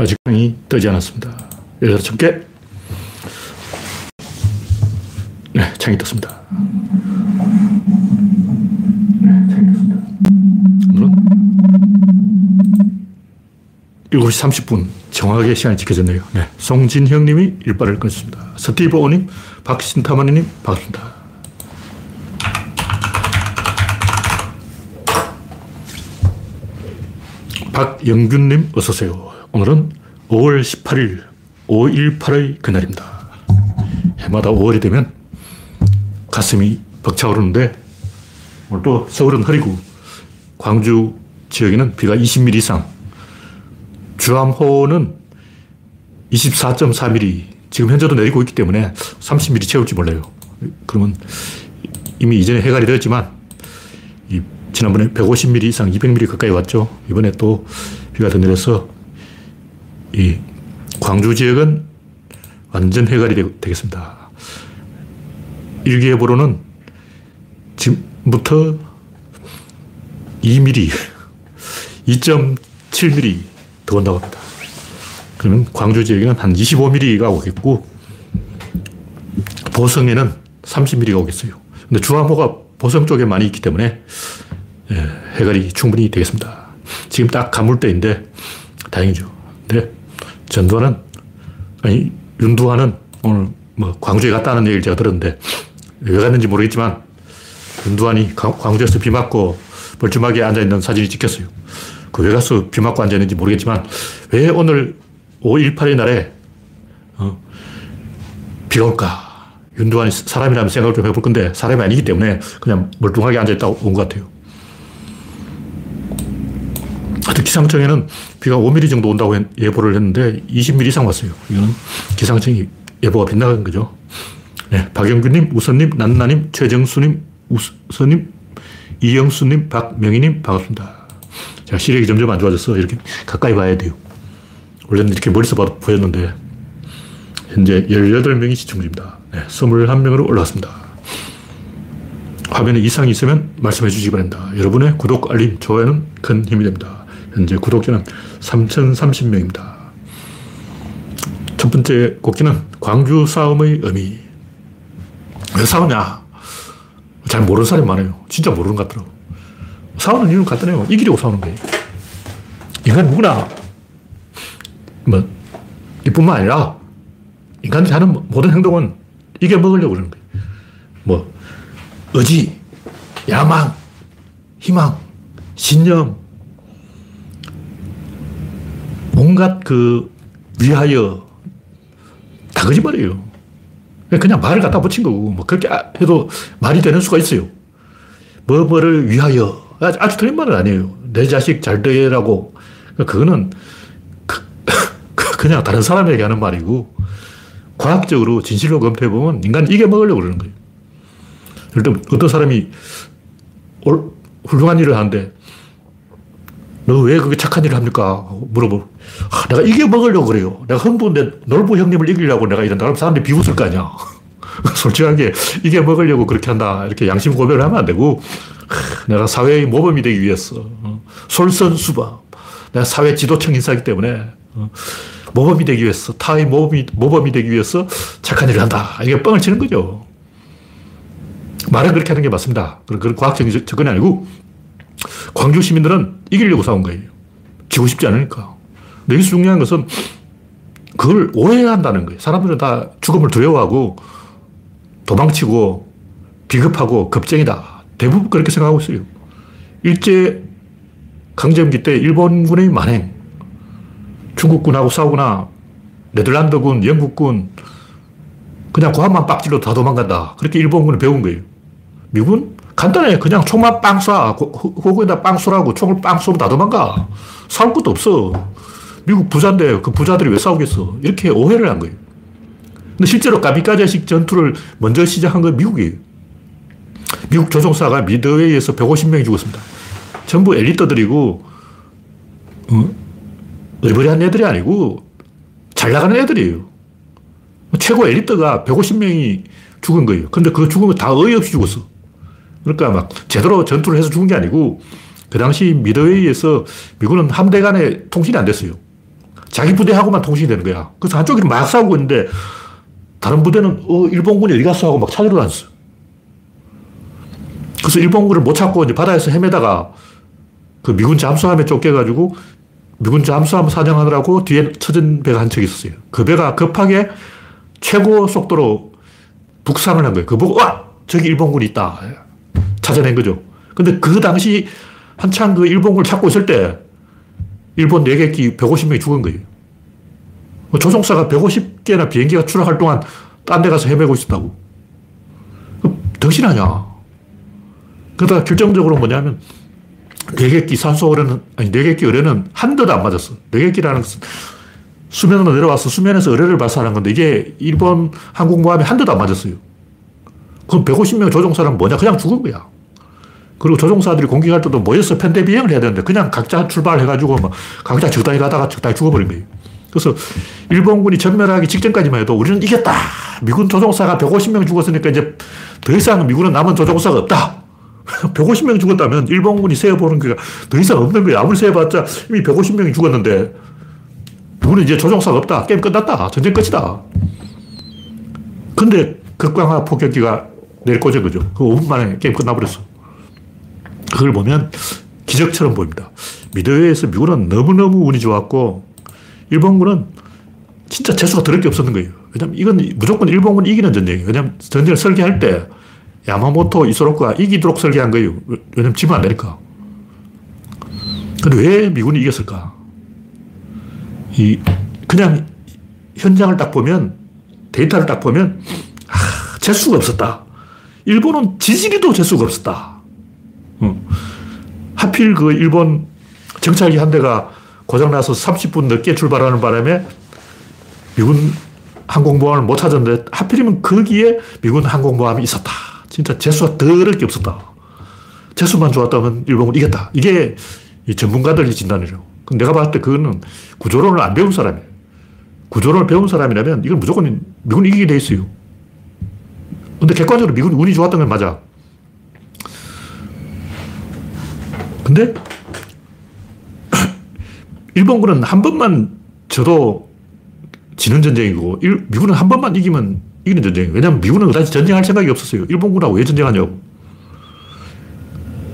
아직 창이 뜨지 않았습니다. 18개. 네, 창이 떴습니다. 네, 창이 떴습니다. 오늘은 7시 30분 정확하게 시간이 지켜졌네요. 네, 송진형 님이 일발을 끊습니다. 스티브 오님, 박신타마님, 반갑습니다. 박영균님, 어서오세요. 오늘은 5월 18일, 5.18의 그날입니다. 해마다 5월이 되면 가슴이 벅차오르는데, 오늘 또 서울은 흐리고, 광주 지역에는 비가 20mm 이상, 주암호는 24.4mm, 지금 현재도 내리고 있기 때문에 30mm 채울지 몰라요. 그러면 이미 이전에 해갈이 되었지만, 이 지난번에 150mm 이상 200mm 가까이 왔죠. 이번에 또 비가 더 내려서 이 광주 지역은 완전 해갈이 되, 겠습니다 일기예보로는 지금부터 2mm, 2.7mm 더 온다고 합니다. 그러면 광주 지역에는 한 25mm가 오겠고, 보성에는 30mm가 오겠어요. 근데 주암호가 보성 쪽에 많이 있기 때문에 예, 해갈이 충분히 되겠습니다. 지금 딱 가물 때인데 다행이죠. 근데 전두환은, 아니, 윤두환은 오늘 뭐 광주에 갔다는 얘기를 제가 들었는데 왜 갔는지 모르겠지만 윤두환이 광주에서 비 맞고 멀쩡하게 앉아있는 사진이 찍혔어요. 그 왜 가서 비 맞고 앉아있는지 모르겠지만 왜 오늘 5.18의 날에 어, 비가 올까? 윤두환이 사람이라면 생각을 좀 해볼 건데 사람이 아니기 때문에 그냥 멀뚱하게 앉아있다 온 것 같아요. 기상청에는 비가 5mm 정도 온다고 예보를 했는데 20mm 이상 왔어요. 이거는 기상청이 예보가 빗나간 거죠. 네, 박영규님, 우선님, 난나님, 최정수님, 우선님, 이영수님, 박명희님, 반갑습니다. 제가 시력이 점점 안 좋아져서 이렇게 가까이 봐야 돼요. 원래는 이렇게 멀리서 봐도 보였는데, 현재 18명이 시청 중입니다. 네, 21명으로 올라왔습니다. 화면에 이상이 있으면 말씀해 주시기 바랍니다. 여러분의 구독, 알림, 좋아요는 큰 힘이 됩니다. 현재 구독자는 3,030명입니다. 첫 번째 곡기는 광주 싸움의 의미. 왜 싸우냐? 잘 모르는 사람이 많아요. 진짜 모르는 것 같더라고. 싸우는 이유는 간단해요. 이기려고 싸우는 거예요. 인간 누구나, 뭐, 이뿐만 아니라, 인간들이 하는 모든 행동은 이겨 먹으려고 그러는 거예요. 뭐, 의지, 야망, 희망, 신념, 온갖 그 위하여 다 거짓말이에요. 그냥 말을 갖다 붙인 거고, 뭐 그렇게 해도 말이 되는 수가 있어요. 뭐, 뭐를 위하여. 아주 틀린 말은 아니에요. 내 자식 잘 되라고. 그거는 그, 그냥 다른 사람에게 하는 말이고, 과학적으로 진실로 검토해보면 인간 이겨 먹으려고 그러는 거예요. 예를 어떤 사람이 훌륭한 일을 하는데 너 왜 그게 착한 일을 합니까? 물어보. 아, 내가 이겨 먹으려고 그래요. 내가 흥분데 놀부 형님을 이기려고 내가 이런다. 그럼 사람들이 비웃을 거 아니야. 솔직하게 이겨 먹으려고 그렇게 한다. 이렇게 양심 고백을 하면 안 되고, 내가 사회의 모범이 되기 위해서, 어, 솔선수범. 내가 사회 지도층 인사이기 때문에, 어, 모범이 되기 위해서, 타의 모범이, 모범이 되기 위해서 착한 일을 한다. 이게 뻥을 치는 거죠. 말은 그렇게 하는 게 맞습니다. 그런 과학적인 접근이 아니고, 광주 시민들은 이기려고 싸운 거예요. 지고 싶지 않으니까. 근데 여기서 중요한 것은 그걸 오해한다는 거예요. 사람들은 다 죽음을 두려워하고 도망치고 비겁하고 겁쟁이다. 대부분 그렇게 생각하고 있어요. 일제 강점기 때 일본군의 만행, 중국군하고 싸우거나 네덜란드군, 영국군, 그냥 고함만 빡질러 다 도망간다. 그렇게 일본군을 배운 거예요. 미국은 간단해. 그냥 총만 빵 쏴. 호구에다 빵 쏘라고 총을 빵 쏘면 다 도망가. 싸울 것도 없어. 미국 부자인데 그 부자들이 왜 싸우겠어. 이렇게 오해를 한 거예요. 근데 실제로 까비까자식 전투를 먼저 시작한 건 미국이에요. 미국 조종사가 미드웨이에서 150명이 죽었습니다. 전부 엘리트들이고, 어? 어리버리한 애들이 아니고, 잘 나가는 애들이에요. 최고 엘리트가 150명이 죽은 거예요. 근데 그 죽은 거 다 어이없이 죽었어. 그러니까 막 제대로 전투를 해서 죽은 게 아니고 그 당시 미드웨이에서 미군은 함대 간에 통신이 안 됐어요. 자기 부대하고만 통신이 되는 거야. 그래서 한쪽이 막 싸우고 있는데 다른 부대는 어, 일본군이 어디 갔어 하고 막 찾으러 다녔어. 그래서 일본군을 못 찾고 이제 바다에서 헤매다가 그 미군 잠수함에 쫓겨가지고 미군 잠수함 사냥하느라고 뒤에 처진 배가 한 척 있었어요. 그 배가 급하게 최고 속도로 북상을 한 거예요. 그 보고, 와! 저기 일본군이 있다. 찾아낸 거죠. 근데 그 당시 한창 그 일본군을 찾고 있을 때 일본 내객기 150명이 죽은 거예요. 뭐 조종사가 150개나 비행기가 추락할 동안 딴 데 가서 헤매고 있었다고. 덩신하냐. 그러다 결정적으로 뭐냐면 내객기 산소 어뢰는, 아니, 내객기 어뢰는 한 대도 안 맞았어. 내객기라는 것은 수면으로 내려와서 수면에서 어뢰를 발사하는 건데 이게 일본 항공모함에 한 대도 안 맞았어요. 그럼 150명 조종사는 뭐냐? 그냥 죽은 거야. 그리고 조종사들이 공격할 때도 모여서 편대 비행을 해야 되는데 그냥 각자 출발해가지고 막 각자 적당히 가다가 적당히 죽어버린 거예요. 그래서 일본군이 전멸하기 직전까지만 해도 우리는 이겼다. 미군 조종사가 150명 죽었으니까 이제 더 이상 미군은 남은 조종사가 없다. 150명 죽었다면 일본군이 세어보는 게더 이상 없는 거야. 아무리 세어봤자 이미 150명이 죽었는데 누구는 이제 조종사가 없다. 게임 끝났다. 전쟁 끝이다. 근데 극광화 폭격기가 내리꽂은 거죠. 그 5분 만에 게임 끝나버렸어. 그걸 보면 기적처럼 보입니다. 미드웨이에서 미군은 너무너무 운이 좋았고, 일본군은 진짜 재수가 더럽게 없었는 거예요. 왜냐면 이건 무조건 일본군이 이기는 전쟁이에요. 왜냐면 전쟁을 설계할 때 야마모토 이소로쿠가 이기도록 설계한 거예요. 왜냐면 지면 안 되니까. 근데 왜 미군이 이겼을까? 이, 그냥 현장을 딱 보면, 데이터를 딱 보면, 아, 재수가 없었다. 일본은 지지리도 재수가 없었다. 어. 하필 그 일본 정찰기 한 대가 고장나서 30분 늦게 출발하는 바람에 미군 항공모함을 못 찾았는데 하필이면 거기에 미군 항공모함이 있었다. 진짜 재수가 더럽 게 없었다. 재수만 좋았다면 일본은 이겼다. 이게 전문가들이 진단이죠. 내가 봤을 때 그거는 구조론을 안 배운 사람이에요. 구조론을 배운 사람이라면 이건 무조건 미군이 이기게 돼 있어요. 근데 객관적으로 미군이 운이 좋았던 건 맞아. 근데 일본군은 한 번만 져도 지는 전쟁이고 일, 미군은 한 번만 이기면 이기는 전쟁이에요. 왜냐하면 미군은 그다지 전쟁할 생각이 없었어요. 일본군하고 왜 전쟁하냐고.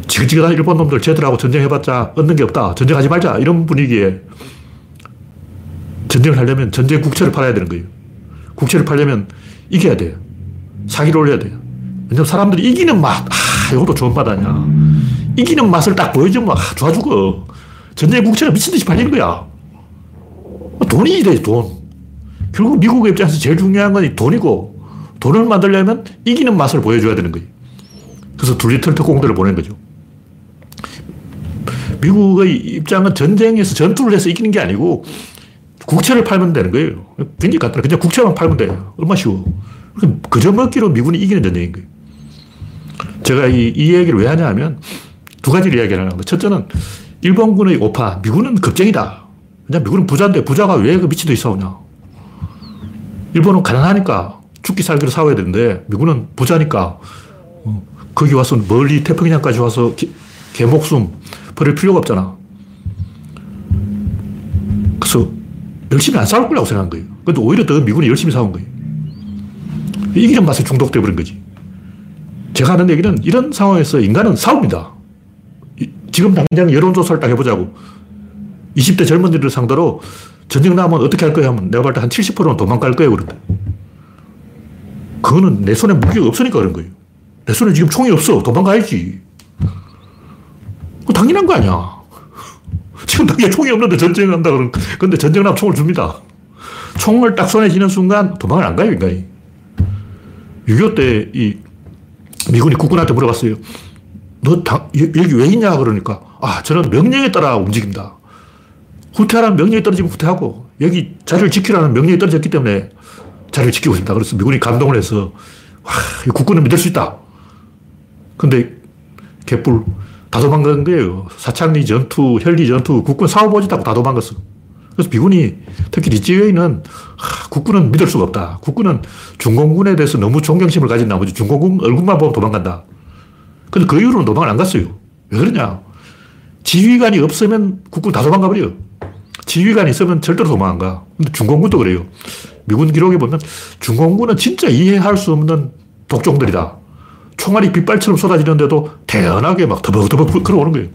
지긋지긋한 일본 놈들 쟤들하고 전쟁해봤자 얻는 게 없다. 전쟁하지 말자. 이런 분위기에 전쟁을 하려면 전쟁 국채를 팔아야 되는 거예요. 국채를 팔려면 이겨야 돼요. 사기를 올려야 돼요. 왜냐면 사람들이 이기는 맛, 아, 이것도 좋은 맛 아니야. 이기는 맛을 딱 보여주면 아, 좋아 죽어. 전쟁 국채가 미친 듯이 팔리는 거야. 돈이 돼, 돈. 결국 미국의 입장에서 제일 중요한 건 돈이고, 돈을 만들려면 이기는 맛을 보여줘야 되는 거예요. 그래서 둘리털 특공대를 보낸 거죠. 미국의 입장은 전쟁에서 전투를 해서 이기는 게 아니고 국채를 팔면 되는 거예요. 굉장히 간단해. 그냥 국채만 팔면 돼요. 얼마 쉬워. 그저 먹기로 미군이 이기는 전쟁인 거예요. 제가 이, 이 얘기를 왜 하냐 하면 두 가지를 이야기를 하는 건데 첫째는 일본군의 오파, 미군은 겁쟁이다. 그냥 미군은 부자인데 부자가 왜 그 미친 듯이 싸우냐. 일본은 가난하니까 죽기 살기로 싸워야 되는데 미군은 부자니까 어, 거기 와서 멀리 태평양까지 와서 개, 개목숨 버릴 필요가 없잖아. 그래서 열심히 안 싸울 거라고 생각한 거예요. 근데 오히려 더 미군이 열심히 싸운 거예요. 이기는 맛에 중독돼 버린 거지. 제가 하는 얘기는 이런 상황에서 인간은 싸웁니다. 지금 당장 여론조사를 딱 해보자고. 20대 젊은이들 상대로 전쟁 나면 어떻게 할 거야 하면 내가 볼 때 한 70%는 도망갈 거예요. 그런데. 그거는 내 손에 무기가 없으니까 그런 거예요. 내 손에 지금 총이 없어. 도망가야지. 그 당연한 거 아니야. 지금 당장 총이 없는데 전쟁을 한다 그런, 근데 전쟁 나면 총을 줍니다. 총을 딱 손에 쥐는 순간 도망을 안 가요, 인간이. 6.25 때 이 미군이 국군한테 물어봤어요. 너 당, 여기 왜 있냐? 그러니까, 아, 저는 명령에 따라 움직입니다. 후퇴하라는 명령이 떨어지면 후퇴하고, 여기 자리를 지키라는 명령이 떨어졌기 때문에 자리를 지키고 있습니다. 그래서 미군이 감동을 해서, 와, 국군은 믿을 수 있다. 근데, 개뿔, 다 도망간 거예요. 사창리 전투, 혈리 전투, 국군 사오보지다고 다 도망갔어. 그래서 미군이, 특히 리지웨이는, 하, 국군은 믿을 수가 없다. 국군은 중공군에 대해서 너무 존경심을 가진 나머지 중공군 얼굴만 보면 도망간다. 근데 그 이후로는 도망을 안 갔어요. 왜 그러냐. 지휘관이 없으면 국군 다 도망가 버려요. 지휘관이 있으면 절대로 도망 안 가. 근데 중공군도 그래요. 미군 기록에 보면 중공군은 진짜 이해할 수 없는 독종들이다. 총알이 빗발처럼 쏟아지는데도 태연하게 막 더벅더벅 걸어오는 거예요.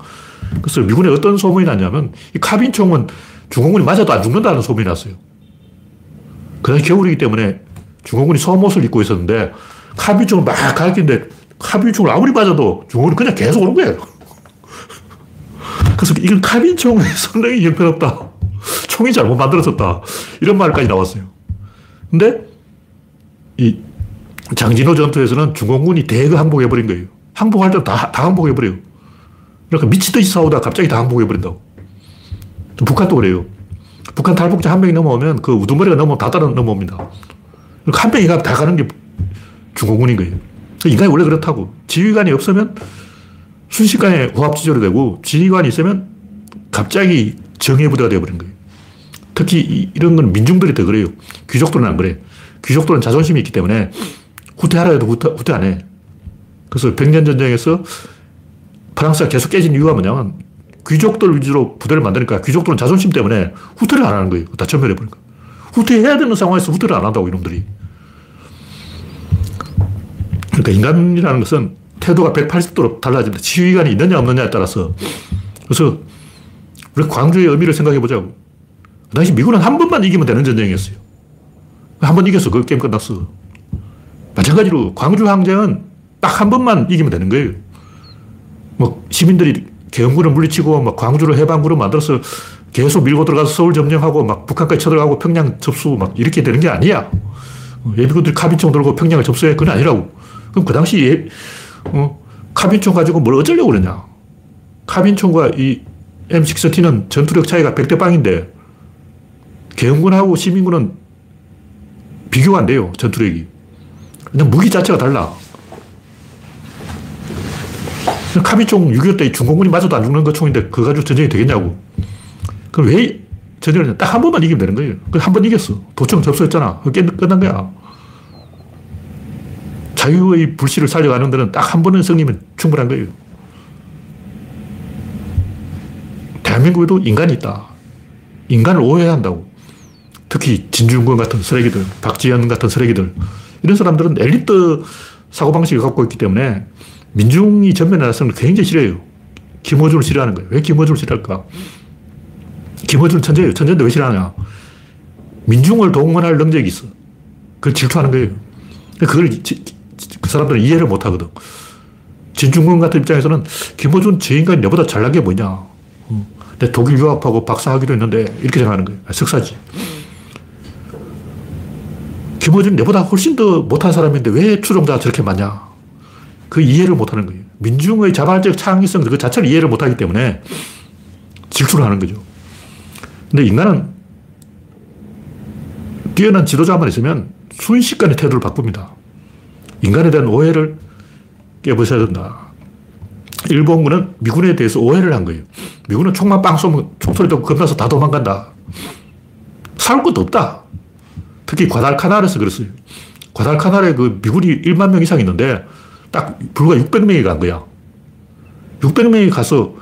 그래서 미군에 어떤 소문이 났냐면 이 카빈총은 중공군이 맞아도 안 죽는다는 소문이 났어요. 그날 겨울이기 때문에 중공군이 소옷을 입고 있었는데 카빈총을 막 가리키는데 카빈총을 아무리 맞아도 중공군이 그냥 계속 오는 거예요. 그래서 이건 카빈총이 상당히 형편없다. 총이 잘못 만들어졌다. 이런 말까지 나왔어요. 근데 이 장진호 전투에서는 중공군이 대거 항복해버린 거예요. 항복할 때 다, 다 항복해버려요. 그러니까 미치듯이 싸우다 갑자기 다 항복해버린다고. 북한도 그래요. 북한 탈북자 한 명이 넘어오면 그 우두머리가 넘어오면 다 따라 넘어옵니다. 그러니까 한 명이 다 가는 게 중공군인 거예요. 인간이 원래 그렇다고. 지휘관이 없으면 순식간에 호합지졸이 되고 지휘관이 있으면 갑자기 정예부대가 되어버린 거예요. 특히 이런 건 민중들이 더 그래요. 귀족들은 안 그래. 귀족들은 자존심이 있기 때문에 후퇴하라 해도 후퇴, 후퇴 안 해. 그래서 백년 전쟁에서 프랑스가 계속 깨진 이유가 뭐냐면 귀족들 위주로 부대를 만드니까 귀족들은 자존심 때문에 후퇴를 안 하는 거예요. 다 전멸해버린 거예요. 후퇴해야 되는 상황에서 후퇴를 안 한다고, 이놈들이. 그러니까 인간이라는 것은 태도가 180도로 달라집니다. 지휘관이 있느냐 없느냐에 따라서. 그래서 우리 광주의 의미를 생각해 보자고. 그 당시 미국은 한 번만 이기면 되는 전쟁이었어요. 한 번 이겼어. 그 게임 끝났어. 마찬가지로 광주 항쟁은 딱 한 번만 이기면 되는 거예요. 뭐 시민들이 계엄군을 물리치고 막 광주를 해방구로 만들어서 계속 밀고 들어가서 서울 점령하고 막 북한까지 쳐들어가고 평양 접수 막 이렇게 되는 게 아니야. 예비군들이 카빈총 들고 평양을 접수해. 그건 아니라고. 그럼 그 당시 예, 어, 카빈총 가지고 뭘 어쩌려고 그러냐. 카빈총과 이 M16T는 전투력 차이가 100대 빵인데 계엄군하고 시민군은 비교가 안 돼요. 전투력이. 그냥 무기 자체가 달라. 카비총 6.25 때 중공군이 맞아도 안 죽는 그 총인데 그거 가지고 전쟁이 되겠냐고. 그럼 왜 전쟁을 딱 한 번만 이기면 되는 거예요. 한번 이겼어. 도청 접수했잖아. 그게 끝난 거야. 자유의 불씨를 살려가는 데는 딱 한 번은 승리면 충분한 거예요. 대한민국에도 인간이 있다. 인간을 오해해야 한다고. 특히 진중권 같은 쓰레기들, 박지현 같은 쓰레기들. 이런 사람들은 엘리트 사고방식을 갖고 있기 때문에 민중이 전면에 나서는 굉장히 싫어요. 김어준을 싫어하는 거예요. 왜 김어준을 싫어할까? 김어준은 천재예요. 천재인데 왜 싫어하냐? 민중을 동원할 능력이 있어. 그걸 질투하는 거예요. 그걸 지, 그 사람들은 이해를 못 하거든. 진중권 같은 입장에서는 김어준 저 인간이 내보다 잘난 게 뭐냐. 내 독일 유학하고 박사하기로 했는데 이렇게 생각하는 거예요. 석사지. 김어준 내보다 훨씬 더 못한 사람인데 왜 추종자가 저렇게 많냐. 그 이해를 못하는 거예요. 민중의 자발적 창의성 그 자체를 이해를 못하기 때문에 질투를 하는 거죠. 근데 인간은 뛰어난 지도자만 있으면 순식간에 태도를 바꿉니다. 인간에 대한 오해를 깨부셔야 된다. 일본군은 미군에 대해서 오해를 한 거예요. 미군은 총만 빵 쏘면 총소리 듣고 겁나서 다 도망간다. 살 것도 없다. 특히 과달카날에서 그랬어요. 과달카날에 그 미군이 1만 명 이상 있는데 딱 불과 600명이 간 거야. 600명이 가서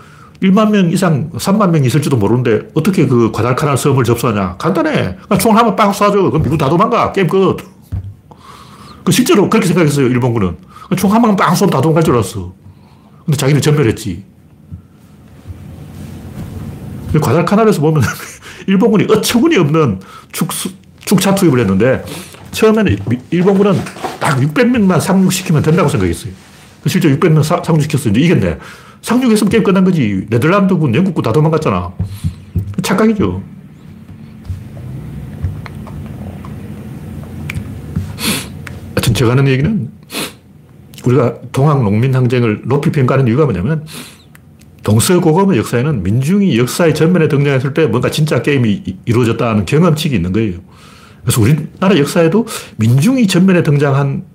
1만 명 이상, 3만 명 있을지도 모르는데 어떻게 그 과달카날 섬을 접수하냐. 간단해. 총을 한번 빵 쏴줘. 그럼 미국 다 도망가. 게임 끝. 그 실제로 그렇게 생각했어요. 일본군은. 총 한방빵 쏘면 다 도망갈 줄 알았어. 근데 자기는 전멸했지. 과달카날에서 보면 일본군이 어처구니 없는 축, 축차 투입을 했는데 처음에는 일본군은 딱 600명만 상륙시키면 된다고 생각했어요. 실제 600명 상륙시켰어. 이제 이겼네. 상륙했으면 게임 끝난 거지. 네덜란드군, 영국군 다 도망갔잖아. 착각이죠. 하여튼 제가 하는 얘기는 우리가 동학 농민 항쟁을 높이 평가하는 이유가 뭐냐면 동서고금의 역사에는 민중이 역사의 전면에 등장했을 때 뭔가 진짜 게임이 이루어졌다는 경험칙이 있는 거예요. 그래서 우리나라 역사에도 민중이 전면에 등장한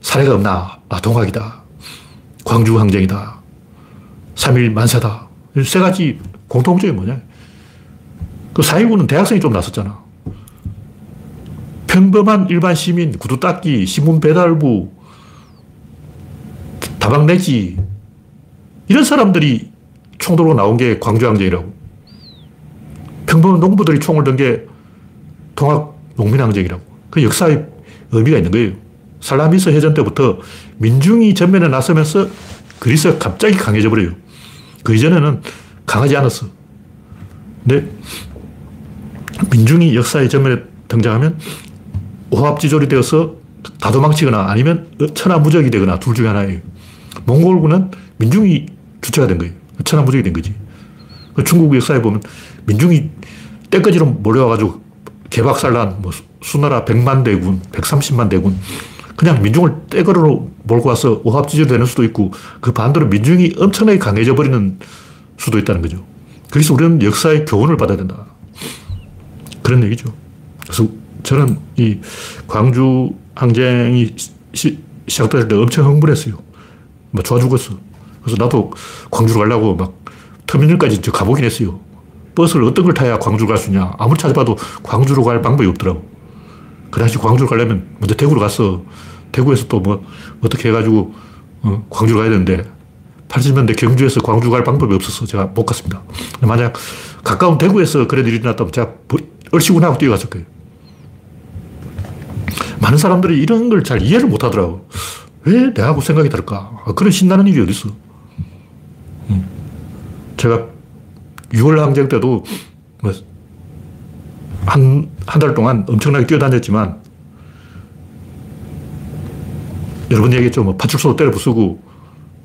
사례가 없나? 아, 동학이다. 광주 항쟁이다. 3일 만세다. 세 가지 공통점이 뭐냐? 그 4.19는 대학생이 좀 나섰잖아. 평범한 일반 시민, 구두 닦기, 신문 배달부, 다방 내지, 이런 사람들이 총 들고 나온 게 광주 항쟁이라고. 평범한 농부들이 총을 든게 통합 농민항쟁이라고. 그 역사의 의미가 있는 거예요. 살라미스 해전 때부터 민중이 전면에 나서면서 그리스가 갑자기 강해져 버려요. 그 이전에는 강하지 않았어. 근데 민중이 역사의 전면에 등장하면 오합지졸이 되어서 다 도망치거나 아니면 천하무적이 되거나 둘 중에 하나예요. 몽골군은 민중이 주체가 된 거예요. 천하무적이 된 거지. 그 중국 역사에 보면 민중이 때까지로 몰려와가지고 개박살난 뭐 수나라 100만 대군, 130만 대군 그냥 민중을 떼거로 몰고 와서 오합지졸 되는 수도 있고 그 반대로 민중이 엄청나게 강해져 버리는 수도 있다는 거죠. 그래서 우리는 역사의 교훈을 받아야 된다. 그런 얘기죠. 그래서 저는 이 광주 항쟁이 시, 작될 때 엄청 흥분했어요. 뭐 좋아 죽었어. 그래서 나도 광주로 가려고 막 터미널까지 가보긴 했어요. 버스를 어떤 걸 타야 광주로 갈 수 있냐. 아무리 찾아봐도 광주로 갈 방법이 없더라고. 그 당시 광주로 가려면 먼저 대구로 갔어. 대구에서 또 뭐 어떻게 해가지고 어, 광주로 가야 되는데 80년대 경주에서 광주 갈 방법이 없어서 제가 못 갔습니다. 만약 가까운 대구에서 그런 일이 일어났다면 제가 얼씨구나 하고 뛰어갔을 거예요. 많은 사람들이 이런 걸 잘 이해를 못 하더라고. 왜 내하고 생각이 다를까? 아, 그런 신나는 일이 어딨어. 음. 제가 6월 항쟁 때도 뭐 한, 한 달 동안 엄청나게 뛰어다녔지만 여러 번 얘기했죠. 뭐 파출소 때려 부수고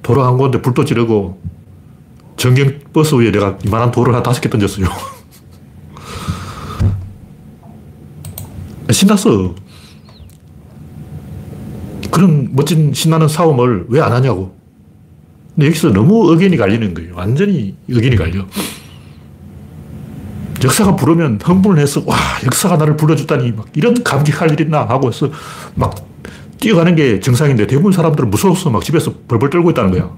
도로 한 곳에 불도 지르고 전경 버스 위에 내가 이만한 돌을 한 다섯 개 던졌어요. 신났어. 그런 멋진 신나는 싸움을 왜 안 하냐고. 근데 여기서 너무 의견이 갈리는 거예요. 완전히 의견이 갈려. 역사가 부르면 흥분을 해서, 와, 역사가 나를 불러줬다니, 막 이런 감격할 일 있나 하고 해서 막 뛰어가는 게 정상인데 대부분 사람들은 무서워서 막 집에서 벌벌 떨고 있다는 거야.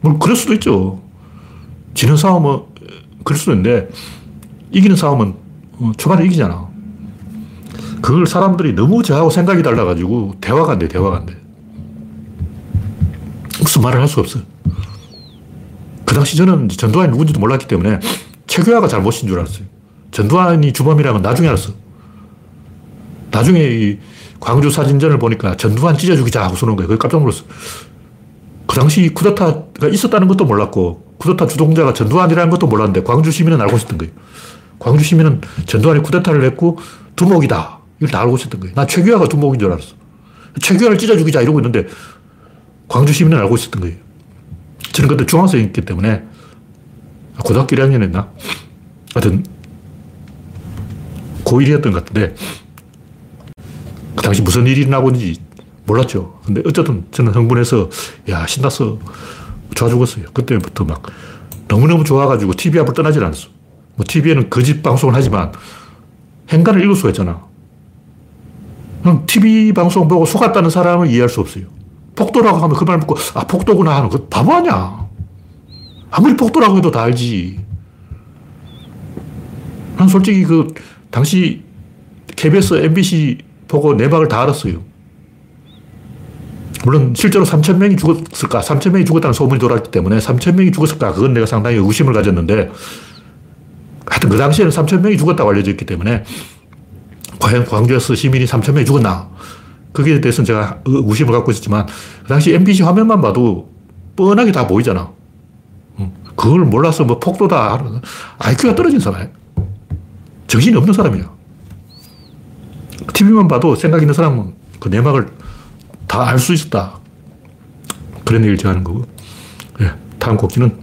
뭐, 그럴 수도 있죠. 지는 싸움은 그럴 수도 있는데, 이기는 싸움은 어, 초반에 이기잖아. 그걸 사람들이 너무 저하고 생각이 달라가지고 대화가 안 돼, 대화가 안 돼. 무슨 말을 할 수가 없어. 그 당시 저는 전두환이 누군지도 몰랐기 때문에 최규하가 잘못인 줄 알았어요. 전두환이 주범이라는 건 나중에 알았어. 나중에 이 광주 사진전을 보니까 전두환 찢어 죽이자 하고 쏘는 거예요. 깜짝 놀랐어. 그 당시 쿠데타가 있었다는 것도 몰랐고, 쿠데타 주동자가 전두환이라는 것도 몰랐는데, 광주 시민은 알고 있었던 거예요. 광주 시민은 전두환이 쿠데타를 했고, 두목이다. 이걸 다 알고 있었던 거예요. 난 최규하가 두목인 줄 알았어. 최규하를 찢어 죽이자 이러고 있는데, 광주 시민은 알고 있었던 거예요. 저는 그때 중학생이기 때문에, 고등학교 1학년 했나? 하여튼, 고1이었던 것 같은데, 그 당시 무슨 일이 있는지 몰랐죠. 근데 어쨌든 저는 흥분해서, 야, 신났어. 좋아 죽었어요. 그때부터 막 너무너무 좋아가지고 TV 앞을 떠나질 않았어. 뭐 TV에는 거짓 방송을 하지만 행간을 읽을 수가 있잖아. 그럼 TV 방송 보고 속았다는 사람을 이해할 수 없어요. 폭도라고 하면 그 말 듣고, 아, 폭도구나 하는 거 바보 아니야. 아무리 폭도라고 해도 다 알지. 난 솔직히 그, 당시 KBS, MBC 보고 내막을 다 알았어요. 물론 실제로 3천 명이 죽었을까? 3천 명이 죽었다는 소문이 돌았기 때문에 3천 명이 죽었을까? 그건 내가 상당히 의심을 가졌는데 하여튼 그 당시에는 3천 명이 죽었다고 알려져 있기 때문에 과연 광주에서 시민이 3천 명이 죽었나? 거기에 대해서는 제가 의심을 갖고 있었지만 그 당시 MBC 화면만 봐도 뻔하게 다 보이잖아. 그걸 몰라서 뭐 폭도다. IQ가 떨어진 사람이야. 정신이 없는 사람이야. TV만 봐도 생각 있는 사람은 그 내막을 다 알 수 있었다. 그런 얘기를 제가 하는 거고. 네, 다음 곡지는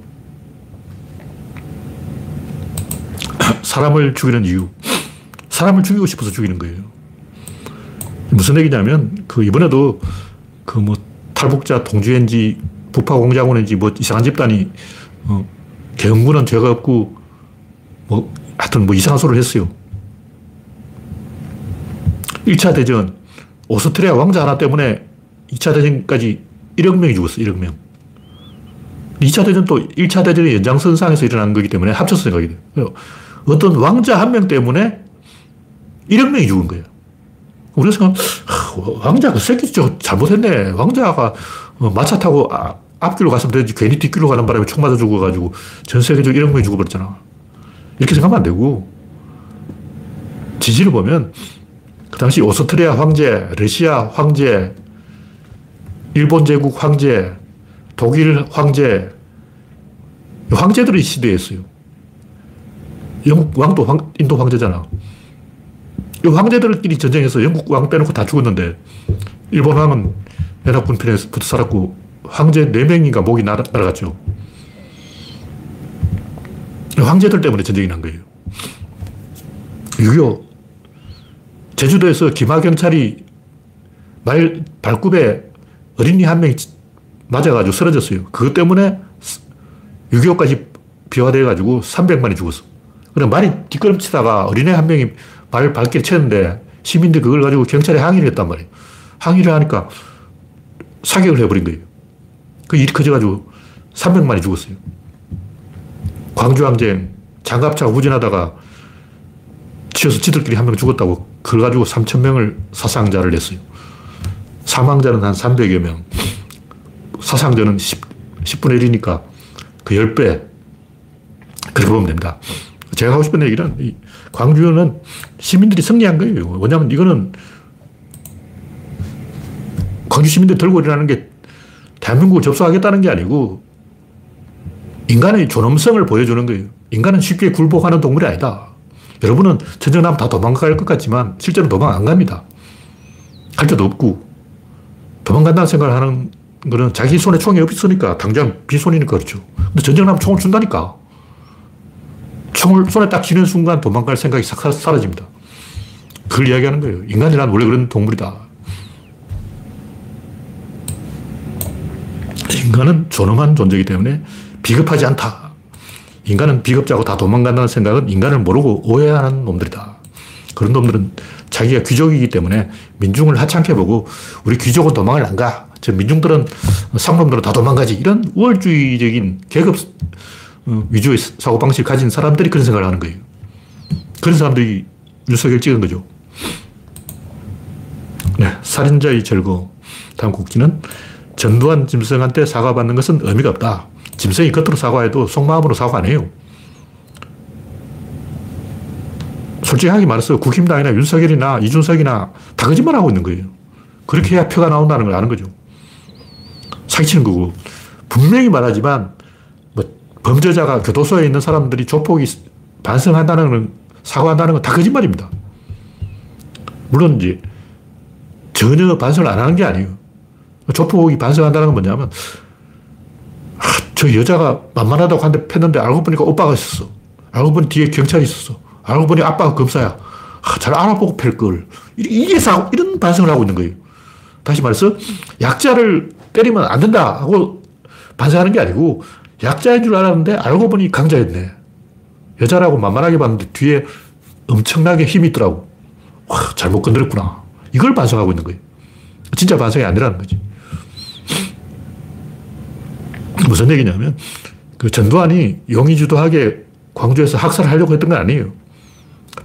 사람을 죽이는 이유. 사람을 죽이고 싶어서 죽이는 거예요. 무슨 얘기냐면, 그 이번에도 그 뭐 탈북자 동주인지 부파공작원인지 뭐 이상한 집단이 어, 개헌군은 죄가 없고 뭐 하여튼 뭐 이상한 소리를 했어요. 1차 대전 오스트리아 왕자 하나 때문에 2차 대전까지 1억 명이 죽었어, 1억 명. 2차 대전도 1차 대전의 연장선상에서 일어난 거기 때문에 합쳐서 생각이 돼요. 어떤 왕자 한 명 때문에 1억 명이 죽은 거예요. 우리가 생각, 왕자 그 새끼 저 잘못했네. 왕자가 어, 마차 타고 아, 앞길로 갔으면 되지. 괜히 뒷길로 가는 바람에 총 맞아 죽어가지고 전 세계적으로 1억 명이 죽어버렸잖아. 이렇게 생각하면 안 되고 지지를 보면 그 당시 오스트리아 황제, 러시아 황제, 일본 제국 황제, 독일 황제, 황제들이 시대였어요. 영국 왕도 황, 인도 황제잖아. 이 황제들끼리 전쟁해서 영국 왕 빼놓고 다 죽었는데, 일본 왕은 연합군 편에 붙어 살았고, 황제 4명인가 목이 날아, 날아 갔죠. 황제들 때문에 전쟁이 난 거예요. 6.25 제주도에서 기마경찰이 말 발굽에 어린이 한 명이 맞아가지고 쓰러졌어요. 그것 때문에 6.25까지 비화돼가지고 300만이 죽었어. 그럼 말이 뒷걸음치다가 어린애 한 명이 말 발길 쳤는데 시민들 그걸 가지고 경찰에 항의를 했단 말이에요. 항의를 하니까 사격을 해버린 거예요. 그 일이 커져가지고 300만이 죽었어요. 광주항쟁 장갑차가 후진하다가 치여서 지들끼리 한 명 죽었다고 그걸 가지고 3천 명을 사상자를 냈어요. 사망자는 한 300여 명. 사상자는 10, 10분의 1이니까 그 10배. 그렇게 보면 됩니다. 제가 하고 싶은 얘기는 이 광주는 시민들이 승리한 거예요. 왜냐하면 이거는 광주 시민들이 들고 일어나는 게 대한민국을 접수하겠다는 게 아니고 인간의 존엄성을 보여주는 거예요. 인간은 쉽게 굴복하는 동물이 아니다. 여러분은 나면 다 도망갈 것 같지만 실제로 도망 안 갑니다. 갈 데도 없고 도망간다는 생각을 하는 거는 자기 손에 총이 없으니까 당장 비손이니까 그렇죠. 근데 전쟁 나면 총을 준다니까. 총을 손에 딱 쥐는 순간 도망갈 생각이 싹 사라집니다. 그걸 이야기하는 거예요. 인간이란 원래 그런 동물이다. 인간은 존엄한 존재이기 때문에 비겁하지 않다. 인간은 비겁자고 다 도망간다는 생각은 인간을 모르고 오해하는 놈들이다. 그런 놈들은 자기가 귀족이기 때문에 민중을 하찮게 보고 우리 귀족은 도망을 안 가. 저 민중들은 상놈들은 다 도망가지. 이런 우월주의적인 계급 어, 위주의 사고방식을 가진 사람들이 그런 생각을 하는 거예요. 그런 사람들이 윤석열 찍은 거죠. 네, 살인자의 절거. 다음 국지는 전두환 짐승한테 사과받는 것은 의미가 없다. 짐승이 겉으로 사과해도 속마음으로 사과 안 해요. 솔직하게 말해서 국힘당이나 윤석열이나 이준석이나 다 거짓말하고 있는 거예요. 그렇게 해야 표가 나온다는 걸 아는 거죠. 사기치는 거고. 분명히 말하지만 뭐 범죄자가 교도소에 있는 사람들이 조폭이 반성한다는 건 사과한다는 건 다 거짓말입니다. 물론 이제 전혀 반성을 안 하는 게 아니에요. 조폭이 반성한다는 건 뭐냐면 저 여자가 만만하다고 한대 팼는데 알고 보니까 오빠가 있었어. 알고 보니 뒤에 경찰이 있었어. 알고 보니 아빠가 검사야. 아, 잘 알아보고 팰 걸. 이게 사 이런 반성을 하고 있는 거예요. 다시 말해서 약자를 때리면 안 된다 하고 반성하는 게 아니고 약자인 줄 알았는데 알고 보니 강자였네. 여자라고 만만하게 봤는데 뒤에 엄청나게 힘이 있더라고. 와, 잘못 건드렸구나. 이걸 반성하고 있는 거예요. 진짜 반성이 아니라는 거지. 무슨 얘기냐면 그 전두환이 용의주도하게 광주에서 학살을 하려고 했던 건 아니에요.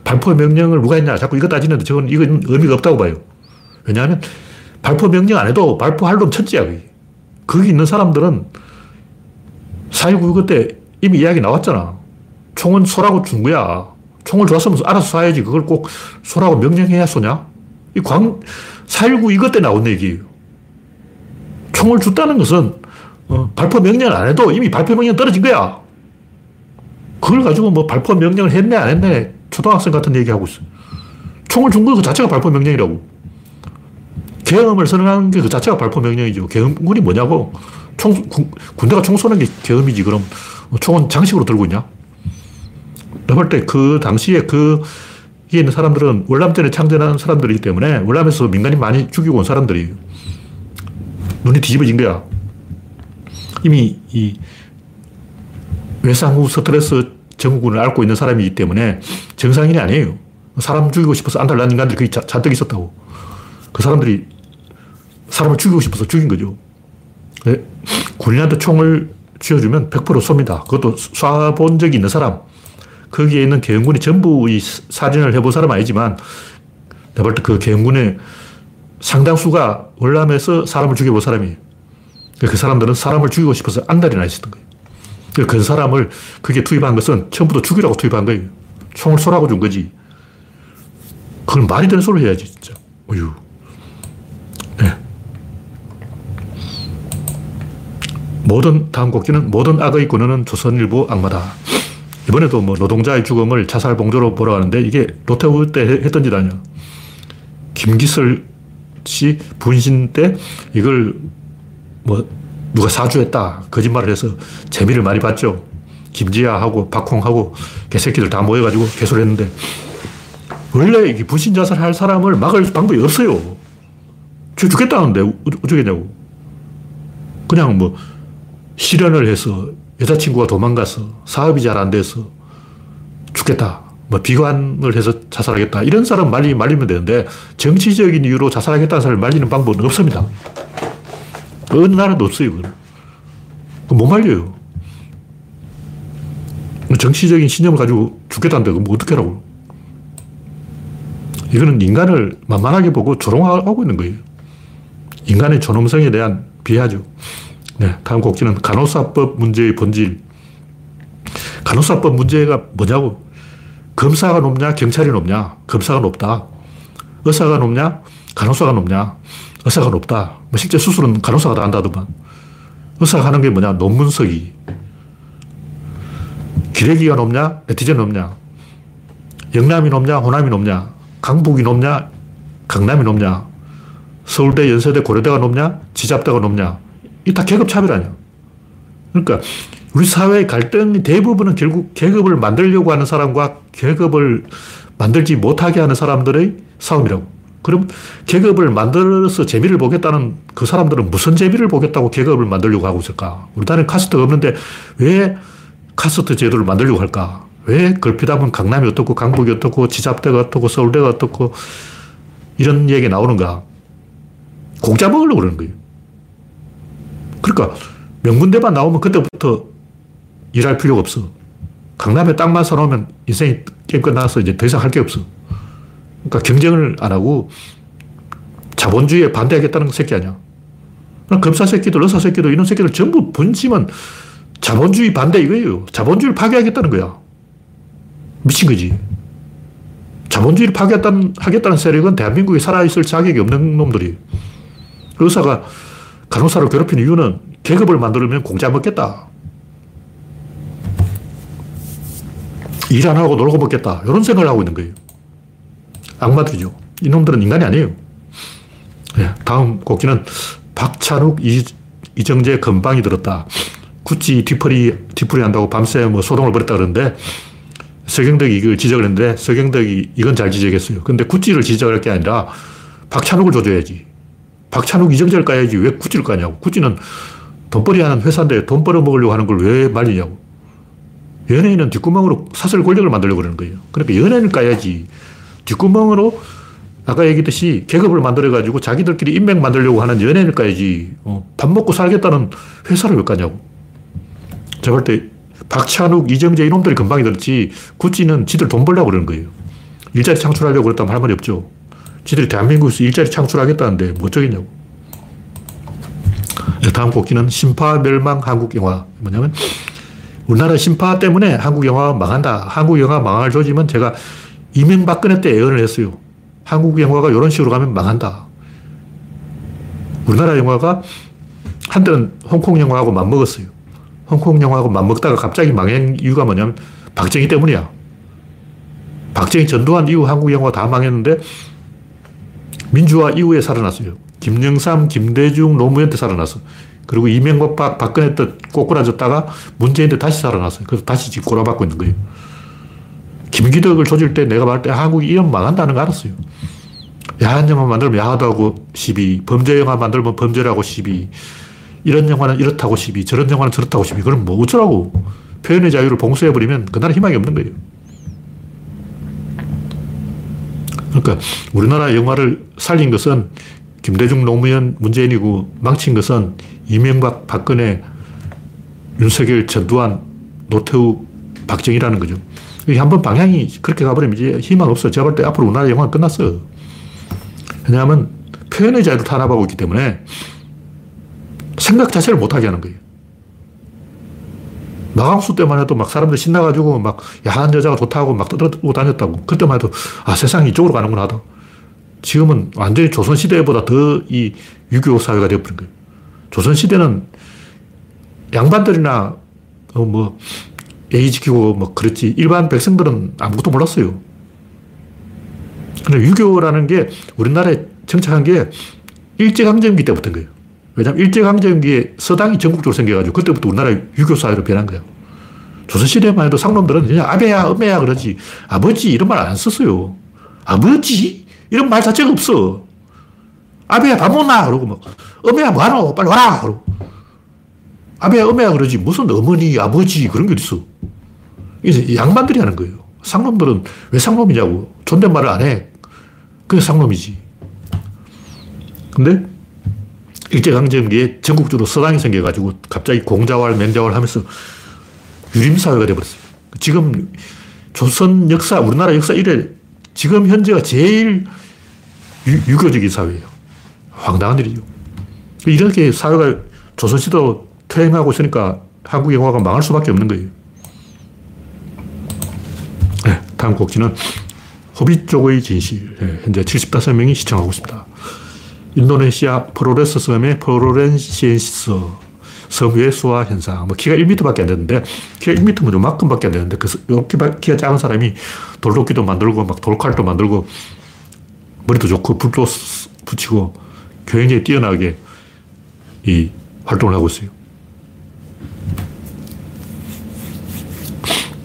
발포 명령을 누가 했냐 자꾸 이거 따지는데 저건 이건 의미가 없다고 봐요. 왜냐하면 발포 명령 안 해도 발포할 놈 천지야. 그게. 거기 있는 사람들은 4.19 그때 이미 이야기 나왔잖아. 총은 쏘라고 준 거야. 총을 줬으면 알아서 쏴야지. 그걸 꼭 쏘라고 명령해야 쏘냐? 이 광, 4.19 이것 때 나온 얘기예요. 총을 줬다는 것은 어, 발포 명령 안 해도 이미 발포 명령 떨어진 거야. 그걸 가지고 뭐 발포 명령을 했네, 안 했네, 초등학생 같은 얘기하고 있어. 총을 준 거 그 자체가 발포 명령이라고. 계엄을 선언한 게그 자체가 발포 명령이죠. 계엄군이 뭐냐고. 총, 군 대가 총 쏘는 게 계엄이지. 그럼 총은 장식으로 들고 있냐? 내가 볼때 그 당시에 그, 이 있는 사람들은 월남전에 창전한 사람들이기 때문에 월남에서 민간인 많이 죽이고 온 사람들이에요. 눈이 뒤집어진 거야. 이미 이 외상후 스트레스 증후군을 앓고 있는 사람이기 때문에 정상인이 아니에요. 사람 죽이고 싶어서 안달난 인간들이 거기 잔뜩 있었다고. 그 사람들이 사람을 죽이고 싶어서 죽인 거죠. 네? 군인한테 총을 쥐어주면 100% 쏩니다. 그것도 쏴본 적이 있는 사람. 거기에 있는 계엄군이 전부 이 살인을 해본 사람 아니지만 내가 볼때그 계엄군의 상당수가 월남에서 사람을 죽여본 사람이에요. 그 사람들은 사람을 죽이고 싶어서 안달이 나 있었던 거예요. 그 사람을 그게 투입한 것은 처음부터 죽이라고 투입한 거예요. 총을 쏘라고 준 거지. 그걸 말이 되는 소리를 해야지, 진짜. 어휴. 네. 모든, 다음 곡지는 모든 악의 근원은 조선일보 악마다. 이번에도 뭐 노동자의 죽음을 자살 봉조로 보러 가는데 이게 노태우 때 했던 짓 아니야. 김기설 씨 분신 때 이걸 뭐 누가 사주했다. 거짓말을 해서 재미를 많이 봤죠. 김지아하고 박홍하고 개새끼들 다 모여가지고 개소를 했는데 원래 분신 자살할 사람을 막을 방법이 없어요. 죽겠다는데 어쩌겠냐고. 그냥 뭐 실현을 해서 여자친구가 도망가서 사업이 잘 안 돼서 죽겠다. 뭐 비관을 해서 자살하겠다. 이런 사람 말리, 말리면 되는데 정치적인 이유로 자살하겠다는 사람을 말리는 방법은 없습니다. 어느 나라도 없어요. 못 말려요. 정치적인 신념을 가지고 죽겠다는데 그럼 어떻게 하라고. 이거는 인간을 만만하게 보고 조롱하고 있는 거예요. 인간의 존엄성에 대한 비하죠. 네, 다음 곡지는 간호사법 문제의 본질. 간호사법 문제가 뭐냐고. 검사가 높냐, 경찰이 높냐. 검사가 높다. 의사가 높냐, 간호사가 높냐. 의사가 높다. 뭐 실제 수술은 간호사가 다 한다더만. 의사가 하는 게 뭐냐, 논문 쓰기. 기레기가 높냐, 네티즌 높냐. 영남이 높냐, 호남이 높냐. 강북이 높냐, 강남이 높냐. 서울대, 연세대, 고려대가 높냐, 지잡대가 높냐. 이게 다 계급 차별 아니야. 그러니까 우리 사회의 갈등이 대부분은 결국 계급을 만들려고 하는 사람과 계급을 만들지 못하게 하는 사람들의 싸움이라고. 그럼 계급을 만들어서 재미를 보겠다는 그 사람들은 무슨 재미를 보겠다고 계급을 만들려고 하고 있을까? 우리나라에 카스트가 없는데 왜 카스트 제도를 만들려고 할까? 왜 걸핏하면 강남이 어떻고 강북이 어떻고 지잡대가 어떻고 서울대가 어떻고 이런 얘기 나오는가? 공짜 먹으려고 그러는 거예요. 그러니까 명문대만 나오면 그때부터 일할 필요가 없어. 강남에 땅만 사놓으면 인생이 게임 끝나서 이제 더 이상 할 게 없어. 그러니까 경쟁을 안 하고 자본주의에 반대하겠다는 새끼 아니야. 검사 새끼들, 의사 새끼들, 이런 새끼들 전부 본심은 자본주의 반대 이거예요. 자본주의를 파괴하겠다는 거야. 미친 거지. 자본주의를 파괴하겠다는, 하겠다는 세력은 대한민국에 살아있을 자격이 없는 놈들이. 의사가 간호사를 괴롭히는 이유는 계급을 만들면 공짜 먹겠다. 일 안 하고 놀고 먹겠다. 이런 생각을 하고 있는 거예요. 악마들이죠. 이놈들은 인간이 아니에요. 네, 다음 곡기는 박찬욱, 이, 이정재 건방이 들었다. 구찌 뒤풀이, 뒤풀이 한다고 밤새 뭐 소동을 벌였다 그러는데 서경덕이 이걸 지적을 했는데 서경덕이 이건 잘 지적했어요. 근데 구찌를 지적할 게 아니라 박찬욱을 조져야지. 박찬욱, 이정재를 까야지 왜 구찌를 까냐고. 구찌는 돈벌이 하는 회사인데 돈 벌어먹으려고 하는 걸 왜 말리냐고. 연예인은 뒷구멍으로 사설 권력을 만들려고 그러는 거예요. 그러니까 연예인을 까야지. 뒷구멍으로 아까 얘기했듯이 계급을 만들어가지고 자기들끼리 인맥 만들려고 하는 연예인을 까야지. 어, 밥 먹고 살겠다는 회사를 왜 까냐고. 제가 볼 때 박찬욱, 이정재 이놈들이 금방이 들었지 구찌는 지들 돈 벌려고 그러는 거예요. 일자리 창출하려고 그랬다면 할 말이 없죠. 지들이 대한민국에서 일자리 창출하겠다는데 뭐 어쩌겠냐고. 네, 다음 곡기는 심파 멸망 한국 영화. 뭐냐면 우리나라 심파 때문에 한국 영화가 망한다. 한국 영화 망할 조짐은 제가 이명박근혜 때 예언을 했어요. 한국 영화가 이런 식으로 가면 망한다. 우리나라 영화가 한때는 홍콩 영화하고 맞먹었어요. 홍콩 영화하고 맞먹다가 갑자기 망한 이유가 뭐냐면 박정희 때문이야. 박정희 전두환 이후 한국 영화 다 망했는데 민주화 이후에 살아났어요. 김영삼, 김대중, 노무현 때 살아났어. 그리고 이명박, 박, 박근혜 때 꼬꾸라졌다가 문재인 때 다시 살아났어요. 그래서 다시 지금 꼬라박고 있는 거예요. 김기덕을 조질 때 내가 말할 때 한국이 이런 망한다는 거 알았어요. 야한 영화 만들면 야하다고 시비, 범죄 영화 만들면 범죄라고 시비, 이런 영화는 이렇다고 시비, 저런 영화는 저렇다고 시비. 그럼 뭐 어쩌라고. 표현의 자유를 봉쇄해버리면 그날은 희망이 없는 거예요. 그러니까 우리나라 영화를 살린 것은 김대중, 노무현, 문재인이고 망친 것은 이명박, 박근혜, 윤석열, 전두환, 노태우, 박정희라는 거죠. 한번 방향이 그렇게 가버리면 이제 희망 없어. 제가 볼때 앞으로 우리나라 영화는 끝났어. 왜냐하면 표현의 자유를 탄압하고 있기 때문에 생각 자체를 못하게 하는 거예요. 마강수 때만 해도 막 사람들 신나가지고 막 야한 여자가 좋다고 막 떠들고 다녔다고. 그때만 해도 아, 세상이 이쪽으로 가는구나 하다. 지금은 완전히 조선시대보다 더 이 유교 사회가 되어버린 거예요. 조선시대는 양반들이나 어, 뭐 예의 지키고 뭐 그렇지 일반 백성들은 아무것도 몰랐어요. 근데 유교라는 게 우리나라에 정착한 게 일제강점기 때부터인 거예요. 왜냐하면 일제강점기에 서당이 전국적으로 생겨가지고 그때부터 우리나라 유교 사회로 변한 거예요. 조선시대만 해도 상놈들은 그냥 아베야, 엄매야 그러지 아버지 이런 말 안 썼어요. 아버지? 이런 말 자체가 없어. 아베야 밥 먹나? 그러고 뭐 엄매야 뭐하노? 빨리 와라! 그러고 아베야, 엄매야 그러지 무슨 어머니, 아버지 그런 게 있어. 이제 양반들이 하는 거예요. 상놈들은 왜 상놈이냐고. 존댓말을 안 해. 그게 상놈이지. 근데 일제강점기에 전국적으로 서당이 생겨가지고 갑자기 공자왈, 맹자왈 하면서 유림사회가 돼버렸어요. 지금 조선 역사, 우리나라 역사 이래 지금 현재가 제일 유, 교적인 사회예요. 황당한 일이죠. 이렇게 사회가 조선시대로 퇴행하고 있으니까 한국 영화가 망할 수밖에 없는 거예요. 네, 다음 꼭지는 호빗족의 진실. 네, 현재 75명이 시청하고 있습니다. 인도네시아 플로레스 섬의 플로레시엔시스 섬 왜소화 현상. 뭐 키가 1m밖에 안 되는데, 키가 1m면 요만큼밖에 안 되는데, 그, 이렇게 키가 작은 사람이 돌도끼도 만들고, 막 돌칼도 만들고, 머리도 좋고, 불도 붙이고, 굉장히 뛰어나게 이 활동을 하고 있어요.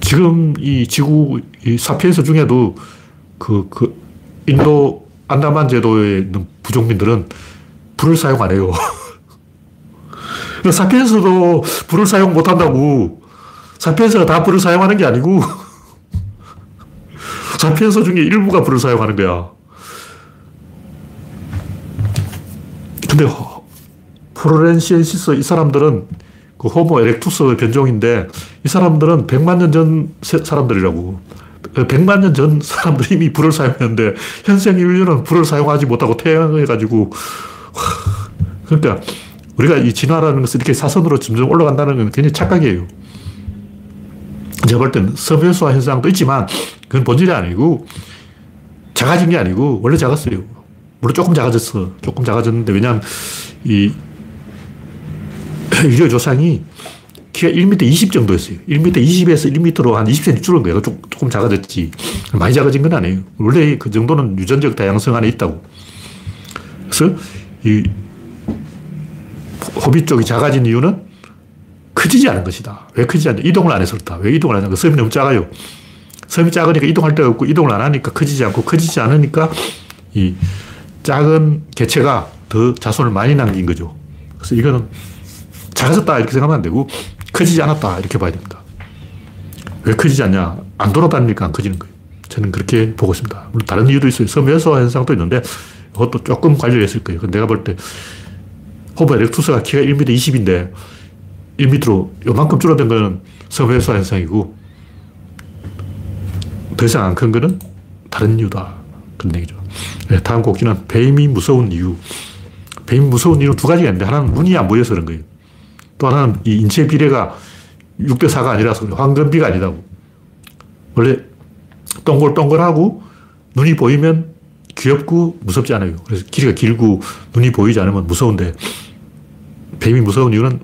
지금 이 지구 이 사피엔스 중에도 그, 그 인도 안다만 제도에 있는 부족민들은 불을 사용 안 해요. 사피엔스도 불을 사용 못 한다고. 사피엔스가 다 불을 사용하는 게 아니고, 사피엔스 중에 일부가 불을 사용하는 거야. 근데 프로렌시엔시스 이 사람들은 그 호모 에렉투스 변종인데 이 사람들은 100만 년 전 사람들이라고. 100만 년 전 사람들이 이미 불을 사용했는데 현생 인류는 불을 사용하지 못하고 태양해가지고 그러니까 우리가 이 진화라는 것을 이렇게 사선으로 점점 올라간다는 건 굉장히 착각이에요. 제가 볼 때는 섬유수화 현상도 있지만 그건 본질이 아니고 작아진 게 아니고 원래 작았어요. 물론 조금 작아졌어. 조금 작아졌는데 왜냐하면 이 유료 조상이 키가 1m 20 정도였어요. 1m 20에서 1m로 한 20cm 줄은 거예요. 조금 작아졌지. 많이 작아진 건 아니에요. 원래 그 정도는 유전적 다양성 안에 있다고. 그래서 이 호비 쪽이 작아진 이유는 커지지 않은 것이다. 왜 커지지 않냐? 이동을 안 해서 그렇다. 왜 이동을 안 하냐? 섬이 너무 작아요. 섬이 작으니까 이동할 데가 없고 이동을 안 하니까 커지지 않고 커지지 않으니까 이 작은 개체가 더 자손을 많이 남긴 거죠. 그래서 이거는 작아졌다 이렇게 생각하면 안 되고 커지지 않았다 이렇게 봐야 됩니다. 왜 커지지 않냐? 안 돌아다니니까 안 커지는 거예요. 저는 그렇게 보고 있습니다. 물론 다른 이유도 있어요. 섬유소 현상도 있는데 그것도 조금 관련이 있을 거예요. 내가 볼 때 호버 에렉투스가 키가 1m 20인데 1m로 요만큼 줄어든 거는 섬유소 현상이고 더 이상 안 큰 거는 다른 이유다. 그런 얘기죠. 네, 다음 곡지는 뱀이 무서운 이유. 뱀이 무서운 이유는 두 가지가 있는데 하나는 눈이 안 보여서 그런 거예요. 또 하나는 이 인체 비례가 6대 4가 아니라서 황금비가 아니라고. 원래 동글동글하고 눈이 보이면 귀엽고 무섭지 않아요. 그래서 길이가 길고 눈이 보이지 않으면 무서운데 뱀이 무서운 이유는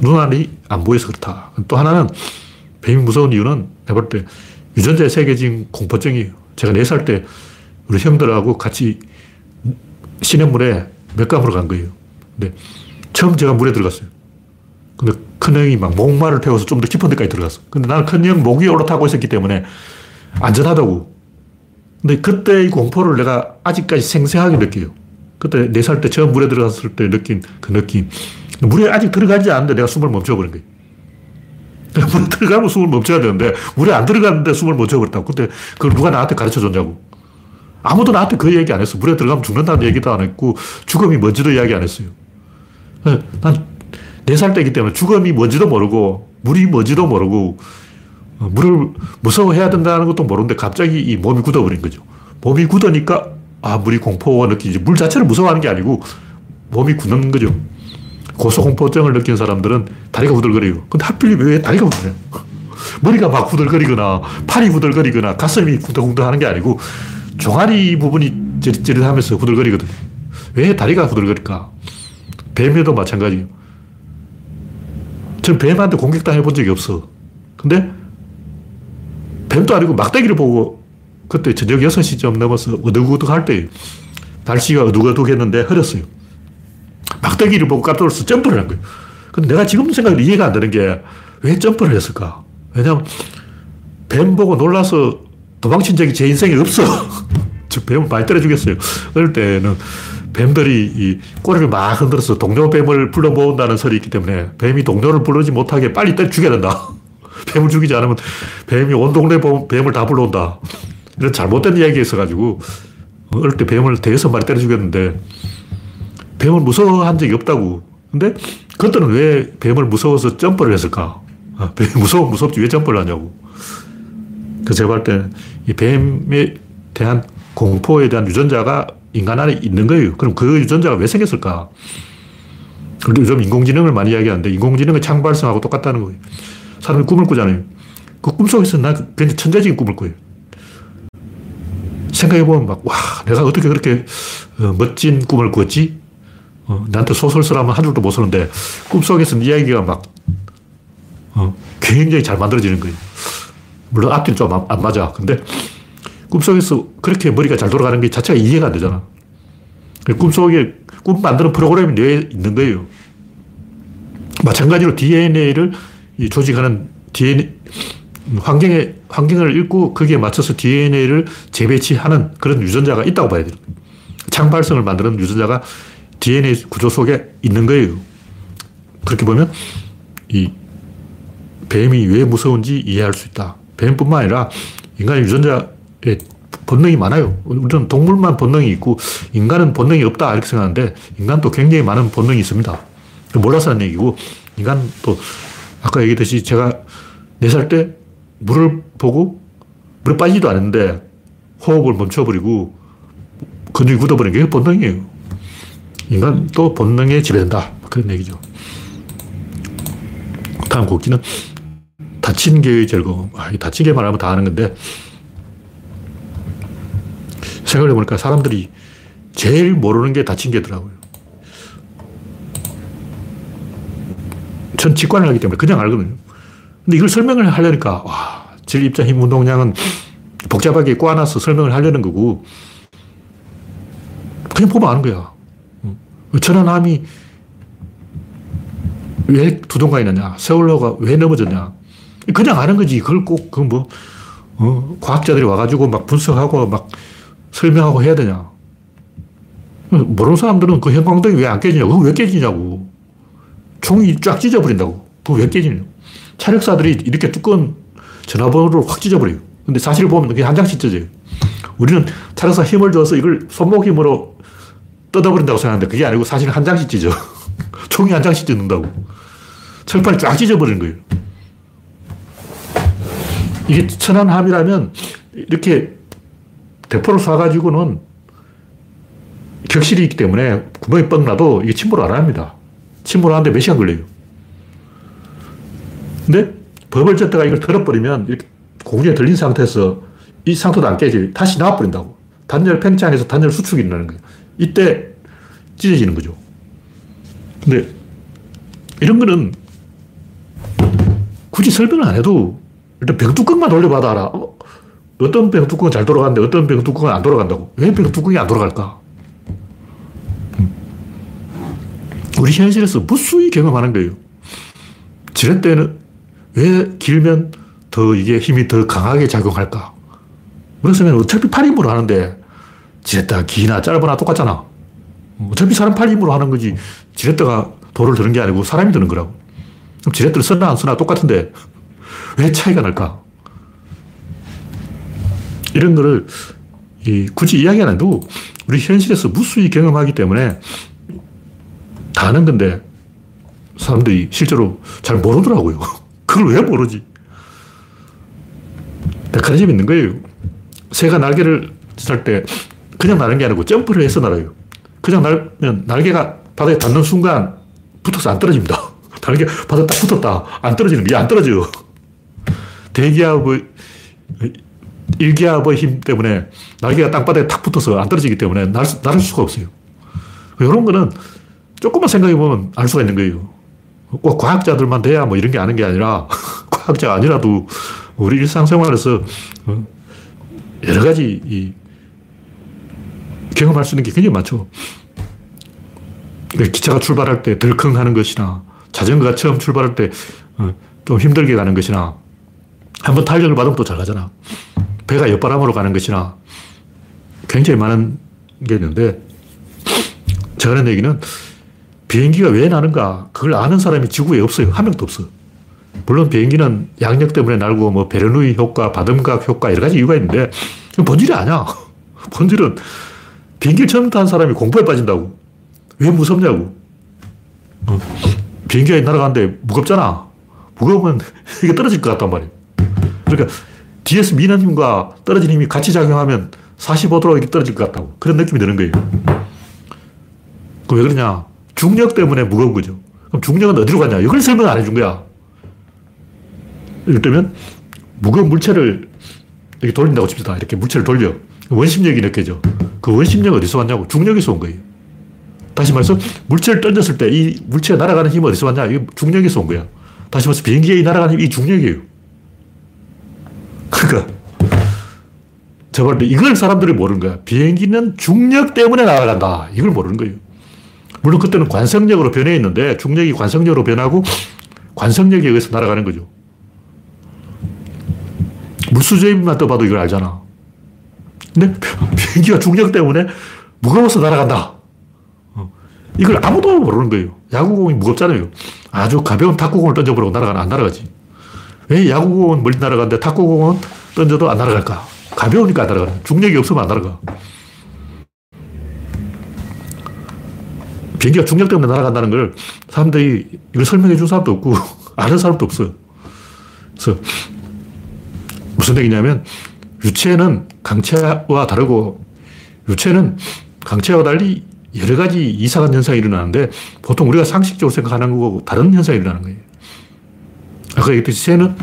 눈알이 안 보여서 그렇다. 또 하나는 뱀이 무서운 이유는 내가 볼 때 유전자에 새겨진 공포증이에요. 제가 4살 때 우리 형들하고 같이 시냇물에 맥감으로 간 거예요. 근데 처음 제가 물에 들어갔어요. 근데 큰형이 막 목말을 태워서 좀 더 깊은 데까지 들어갔어. 근데 나는 큰형 목이 올라타고 있었기 때문에 안전하다고. 근데 그때의 공포를 내가 아직까지 생생하게 느껴요. 그때 4살 때 처음 물에 들어갔을 때 느낀 그 느낌. 물에 아직 들어가지 않는데 내가 숨을 멈춰버린 거예요. 물에 들어가면 숨을 멈춰야 되는데 물에 안 들어갔는데 숨을 멈춰버렸다고. 그때 그걸 누가 나한테 가르쳐 줬냐고. 아무도 나한테 그 얘기 안 했어. 물에 들어가면 죽는다는 얘기도 안 했고 죽음이 뭔지도 이야기 안 했어요. 난 4살 때이기 때문에 죽음이 뭔지도 모르고, 물이 뭔지도 모르고, 어, 물을 무서워해야 된다는 것도 모르는데 갑자기 이 몸이 굳어버린 거죠. 몸이 굳으니까, 아, 물이 공포가 느끼지. 물 자체를 무서워하는 게 아니고, 몸이 굳는 거죠. 고소공포증을 느낀 사람들은 다리가 후들거려요. 근데 하필 왜 다리가 후들거려요? 머리가 막 후들거리거나 팔이 후들거리거나 가슴이 후들후들 하는 게 아니고 종아리 부분이 찌릿찌릿하면서 후들거리거든요. 왜 다리가 후들거릴까? 뱀에도 마찬가지예요. 전 뱀한테 공격당해 본 적이 없어. 근데 뱀도 아니고 막대기를 보고 그때 저녁 6시쯤 넘어서 어둑어둑할 때 날씨가 어둑어둑했는데 흐렸어요. 막대기를 보고 깜짝 놀라서 점프를 한 거예요. 근데 내가 지금 생각해도 이해가 안 되는 게 왜 점프를 했을까? 왜냐면 뱀 보고 놀라서 도망친 적이 제 인생에 없어. 저 뱀을 많이 때려 죽였어요. 어릴 때는 뱀들이 이 꼬리를 막 흔들어서 동료 뱀을 불러 모은다는 설이 있기 때문에 뱀이 동료를 부르지 못하게 빨리 때려 죽여야 된다. 뱀을 죽이지 않으면 뱀이 온 동네 뱀을 다 불러온다. 이런 잘못된 이야기가 있어가지고 어릴 때 뱀을 대여섯 마리 때려 죽였는데 뱀을 무서워한 적이 없다고. 근데 그때는 왜 뱀을 무서워서 점프를 했을까? 아, 뱀이 무서워 무섭지 왜 점프를 하냐고. 그 제가 볼때이 뱀에 대한 공포에 대한 유전자가 인간 안에 있는 거예요. 그럼 그 유전자가 왜 생겼을까? 요즘 인공지능을 많이 이야기하는데 인공지능의 창발성하고 똑같다는 거예요. 사람이 꿈을 꾸잖아요. 그 꿈속에서 난 굉장히 천재적인 꿈을 꿔요. 생각해보면 막, 와, 내가 어떻게 그렇게 어, 멋진 꿈을 꿨지? 어, 나한테 소설 쓰라면 한 줄도 못 쓰는데 꿈속에서는 이야기가 막 어, 굉장히 잘 만들어지는 거예요. 물론 앞뒤는 좀 안 맞아. 근데 꿈속에서 그렇게 머리가 잘 돌아가는 게 자체가 이해가 안 되잖아. 꿈속에 꿈 만드는 프로그램이 뇌에 있는 거예요. 마찬가지로 DNA를 조직하는 DNA, 환경에, 환경을 읽고 거기에 맞춰서 DNA를 재배치하는 그런 유전자가 있다고 봐야 돼요. 창발성을 만드는 유전자가 DNA 구조 속에 있는 거예요. 그렇게 보면 이 뱀이 왜 무서운지 이해할 수 있다. 뱀뿐만 아니라 인간의 유전자 에 본능이 많아요. 우리는 동물만 본능이 있고 인간은 본능이 없다 이렇게 생각하는데 인간도 굉장히 많은 본능이 있습니다. 몰라서 하는 얘기고 인간 또 아까 얘기했듯이 제가 4살 때 물을 보고 물에 빠지지도 않았는데 호흡을 멈춰버리고 근육이 굳어버린 게 본능이에요. 인간도 본능에 지배된다. 그런 얘기죠. 다음 곡기는 다친 개의 즐거움. 아, 개 말하면 다 아는 건데, 생각해 보니까 사람들이 제일 모르는 게 다친 개더라고요. 전 직관을 하기 때문에 그냥 알거든요. 근데 이걸 설명을 하려니까, 와, 질입자 힘 운동량은 복잡하게 꼬아놔서 설명을 하려는 거고, 그냥 보면 아는 거야. 천안함이 왜 두동강이 났냐? 세월호가 왜 넘어졌냐? 그냥 아는 거지. 그걸 꼭, 그 뭐, 어, 과학자들이 와가지고 막 분석하고 막 설명하고 해야 되냐. 모르는 사람들은 그 형광등이 왜 안 깨지냐고. 그거 왜 깨지냐고. 총이 쫙 찢어버린다고. 그거 왜 깨지냐고. 차력사들이 이렇게 두꺼운 전화번호를 확 찢어버려요. 근데 사실 보면 그게 한 장씩 찢어져요. 우리는 차력사 힘을 줘서 이걸 손목 힘으로 뜯어버린다고 생각하는데 그게 아니고 사실 한 장씩 찢어. 총이 한 장씩 찢는다고. 철판이 쫙 찢어버리는 거예요. 이게 천안함이라면 이렇게 대포를 쏴가지고는 격실이 있기 때문에 구멍이 뻥 나도 이게 침몰 안 합니다. 침몰하는데 몇 시간 걸려요. 근데 버벌제트가 이걸 털어버리면 이렇게 공중에 들린 상태에서 이 상태도 안 깨지. 다시 나와버린다고. 단열 팽창해서 단열 수축이 일어나는 거예요. 이때 찢어지는 거죠. 근데 이런 거는 굳이 설명을 안 해도 일단 병뚜껑만 돌려봐도 알아. 어? 떤 병 뚜껑은 잘 돌아가는데 어떤 병 뚜껑은 안 돌아간다고. 왜 병 뚜껑이 안 돌아갈까? 음. 우리 현실에서 무수히 경험하는 거예요. 지렛대는 왜 길면 더 이게 힘이 더 강하게 작용할까? 그랬으면 어차피 팔 힘으로 하는데 지렛대가 기나 짧으나 똑같잖아. 어차피 사람 팔 힘으로 하는 거지 지렛대가 돌을 드는 게 아니고 사람이 드는 거라고. 그럼 지렛대를 쓰나 안 쓰나 똑같은데 왜 차이가 날까? 이런 거를 이, 굳이 이야기 안 해도 우리 현실에서 무수히 경험하기 때문에 다 아는 건데 사람들이 실제로 잘 모르더라고요. 그걸 왜 모르지? 메커니즘이 있는 거예요. 새가 날개를 쌀때 그냥 나는 게 아니고 점프를 해서 날아요. 그냥 날면 날개가 바닥에 닿는 순간 붙어서 안 떨어집니다. 날개 바닥 딱 붙었다. 안 떨어지는 게 안 떨어져. 대기압의, 일기압의 힘 때문에 날개가 땅바닥에 탁 붙어서 안 떨어지기 때문에 날, 날 수가 없어요. 이런 거는 조금만 생각해 보면 알 수가 있는 거예요. 꼭 과학자들만 돼야 뭐 이런 게 아는 게 아니라 과학자가 아니라도 우리 일상생활에서 어, 여러 가지 이 경험할 수 있는 게 굉장히 많죠. 기차가 출발할 때 덜컹 하는 것이나 자전거가 처음 출발할 때좀 어, 힘들게 가는 것이나 한번 탄력을 받으면 또 잘 가잖아. 배가 옆바람으로 가는 것이나 굉장히 많은 게 있는데 제가 하는 얘기는 비행기가 왜 나는가 그걸 아는 사람이 지구에 없어요. 한 명도 없어. 물론 비행기는 양력 때문에 날고 뭐 베르누이 효과, 바듬각 효과 여러 가지 이유가 있는데 본질이 아니야. 본질은 비행기를 처음 탄 사람이 공포에 빠진다고. 왜 무섭냐고. 어. 비행기가 날아가는데 무겁잖아. 무거우면 이게 떨어질 것 같단 말이에요. 그러니까 뒤에서 미는 힘과 떨어진 힘이 같이 작용하면 45도로 이렇게 떨어질 것 같다고. 그런 느낌이 드는 거예요. 그 왜 그러냐. 중력 때문에 무거운 거죠. 그럼 중력은 어디로 가냐. 이걸 설명 안 해준 거야. 이를테면 무거운 물체를 이렇게 돌린다고 칩시다. 이렇게 물체를 돌려. 원심력이 느껴져. 그 원심력 어디서 왔냐고. 중력에서 온 거예요. 다시 말해서 물체를 던졌을 때 이 물체가 날아가는 힘이 어디서 왔냐? 이 중력에서 온 거야. 다시 말해서 비행기에 날아가는 힘이 중력이에요. 그러니까 저번 이걸 사람들이 모르는 거야. 비행기는 중력 때문에 날아간다. 이걸 모르는 거예요. 물론 그때는 관성력으로 변해 있는데 중력이 관성력으로 변하고 관성력에 의해서 날아가는 거죠. 물수제비만 떠봐도 이걸 알잖아. 근데 비행기가 중력 때문에 무거워서 날아간다. 어. 이걸 아무도 모르는 거예요. 야구공이 무겁잖아요. 아주 가벼운 탁구공을 던져보라고 날아가나 안 날아가지. 왜 야구공은 멀리 날아가는데 탁구공은 던져도 안 날아갈까? 가벼우니까 안 날아가. 중력이 없으면 안 날아가. 비행기가 중력 때문에 날아간다는 걸 사람들이 이걸 설명해 준 사람도 없고 아는 사람도 없어. 그래서 무슨 얘기냐면 유체는 강체와 다르고 유체는 강체와 달리 여러 가지 이상한 현상이 일어나는데 보통 우리가 상식적으로 생각하는 거고 다른 현상이 일어나는 거예요. 아까 얘기했듯이 새는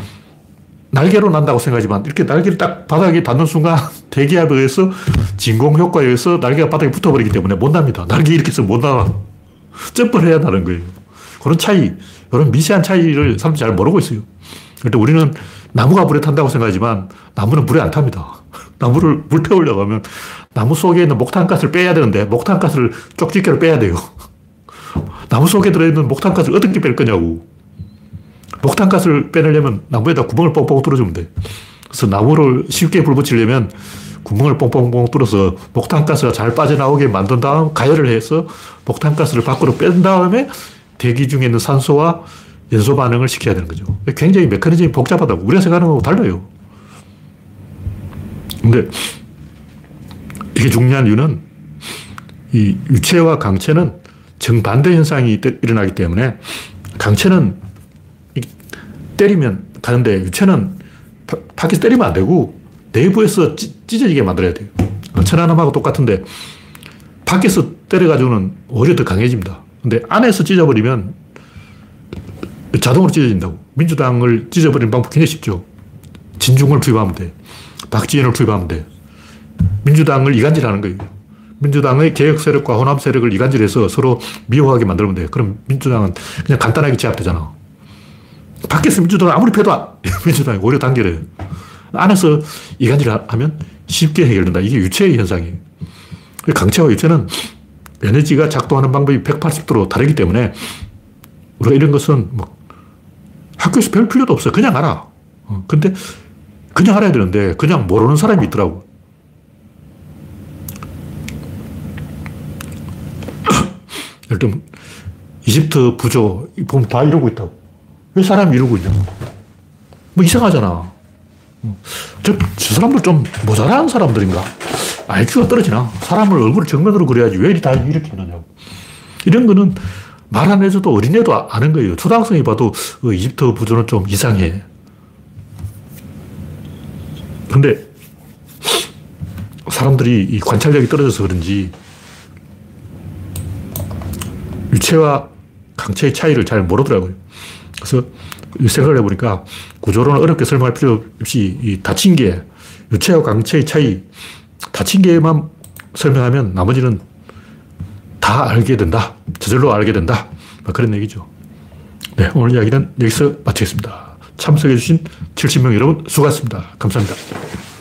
날개로 난다고 생각하지만 이렇게 날개를 딱 바닥에 닿는 순간 대기압에 의해서 진공 효과에 의해서 날개가 바닥에 붙어버리기 때문에 못 납니다. 날개 이렇게 해서 못 나와. 점프를 해야 나는 거예요. 그런 차이, 그런 미세한 차이를 사람들이 잘 모르고 있어요. 근데 우리는 나무가 불에 탄다고 생각하지만 나무는 불에 안 탑니다. 나무를 불 태우려고 하면 나무 속에 있는 목탄가스를 빼야 되는데 목탄가스를 쪽집게로 빼야 돼요. 나무 속에 들어있는 목탄가스를 어떻게 뺄 거냐고. 목탄가스를 빼내려면 나무에다 구멍을 뻥뻥 뚫어주면 돼. 그래서 나무를 쉽게 불 붙이려면 구멍을 뻥뻥뻥 뚫어서 목탄가스가 잘 빠져나오게 만든 다음 가열을 해서 목탄가스를 밖으로 뺀 다음에 대기 중에 있는 산소와 연소 반응을 시켜야 되는 거죠. 굉장히 메커니즘이 복잡하다고. 우리가 생각하는 거하고 달라요. 근데 이게 중요한 이유는 이 유체와 강체는 정반대 현상이 일어나기 때문에 강체는 때리면 가는데 유체는 밖에서 때리면 안 되고 내부에서 찢어지게 만들어야 돼요. 천안함하고 똑같은데 밖에서 때려가지고는 오히려 더 강해집니다. 근데 안에서 찢어버리면 자동으로 찢어진다고. 민주당을 찢어버리는 방법 굉장히 쉽죠. 진중을 투입하면 돼. 박지원을 투입하면 돼. 민주당을 이간질하는 거예요. 민주당의 개혁 세력과 호남 세력을 이간질해서 서로 미워하게 만들면 돼. 그럼 민주당은 그냥 간단하게 제압되잖아. 밖에서 민주당은 아무리 패도 민주당이 오히려 단결해 안에서 이간질을 하면 쉽게 해결된다. 이게 유체의 현상이에요. 강체와 유체는 에너지가 작동하는 방법이 180도로 다르기 때문에 우리가 이런 것은 뭐 학교에서 배울 필요도 없어요. 그냥 알아. 어, 근데 그냥 알아야 되는데 그냥 모르는 사람이 있더라고. 예를 들면 이집트 부조 보면 다 이러고 있다고. 왜 사람이 이러고 있냐. 뭐 이상하잖아. 저, 저 사람들 좀 모자란 사람들인가? IQ가 떨어지나? 사람을 얼굴 정면으로 그려야지 왜 다 이렇게 하느냐고. 이런 거는 말 안 해줘도 어린애도 아는 거예요. 초등학생이 봐도 그 이집트 부조는 좀 이상해. 근데 사람들이 이 관찰력이 떨어져서 그런지 유체와 강체의 차이를 잘 모르더라고요. 그래서 생각을 해보니까 구조론을 어렵게 설명할 필요 없이 이 닫힌 게, 유체와 강체의 차이, 닫힌 게만 설명하면 나머지는 다 알게 된다. 저절로 알게 된다. 그런 얘기죠. 네, 오늘 이야기는 여기서 마치겠습니다. 참석해주신 70명 여러분 수고하셨습니다. 감사합니다.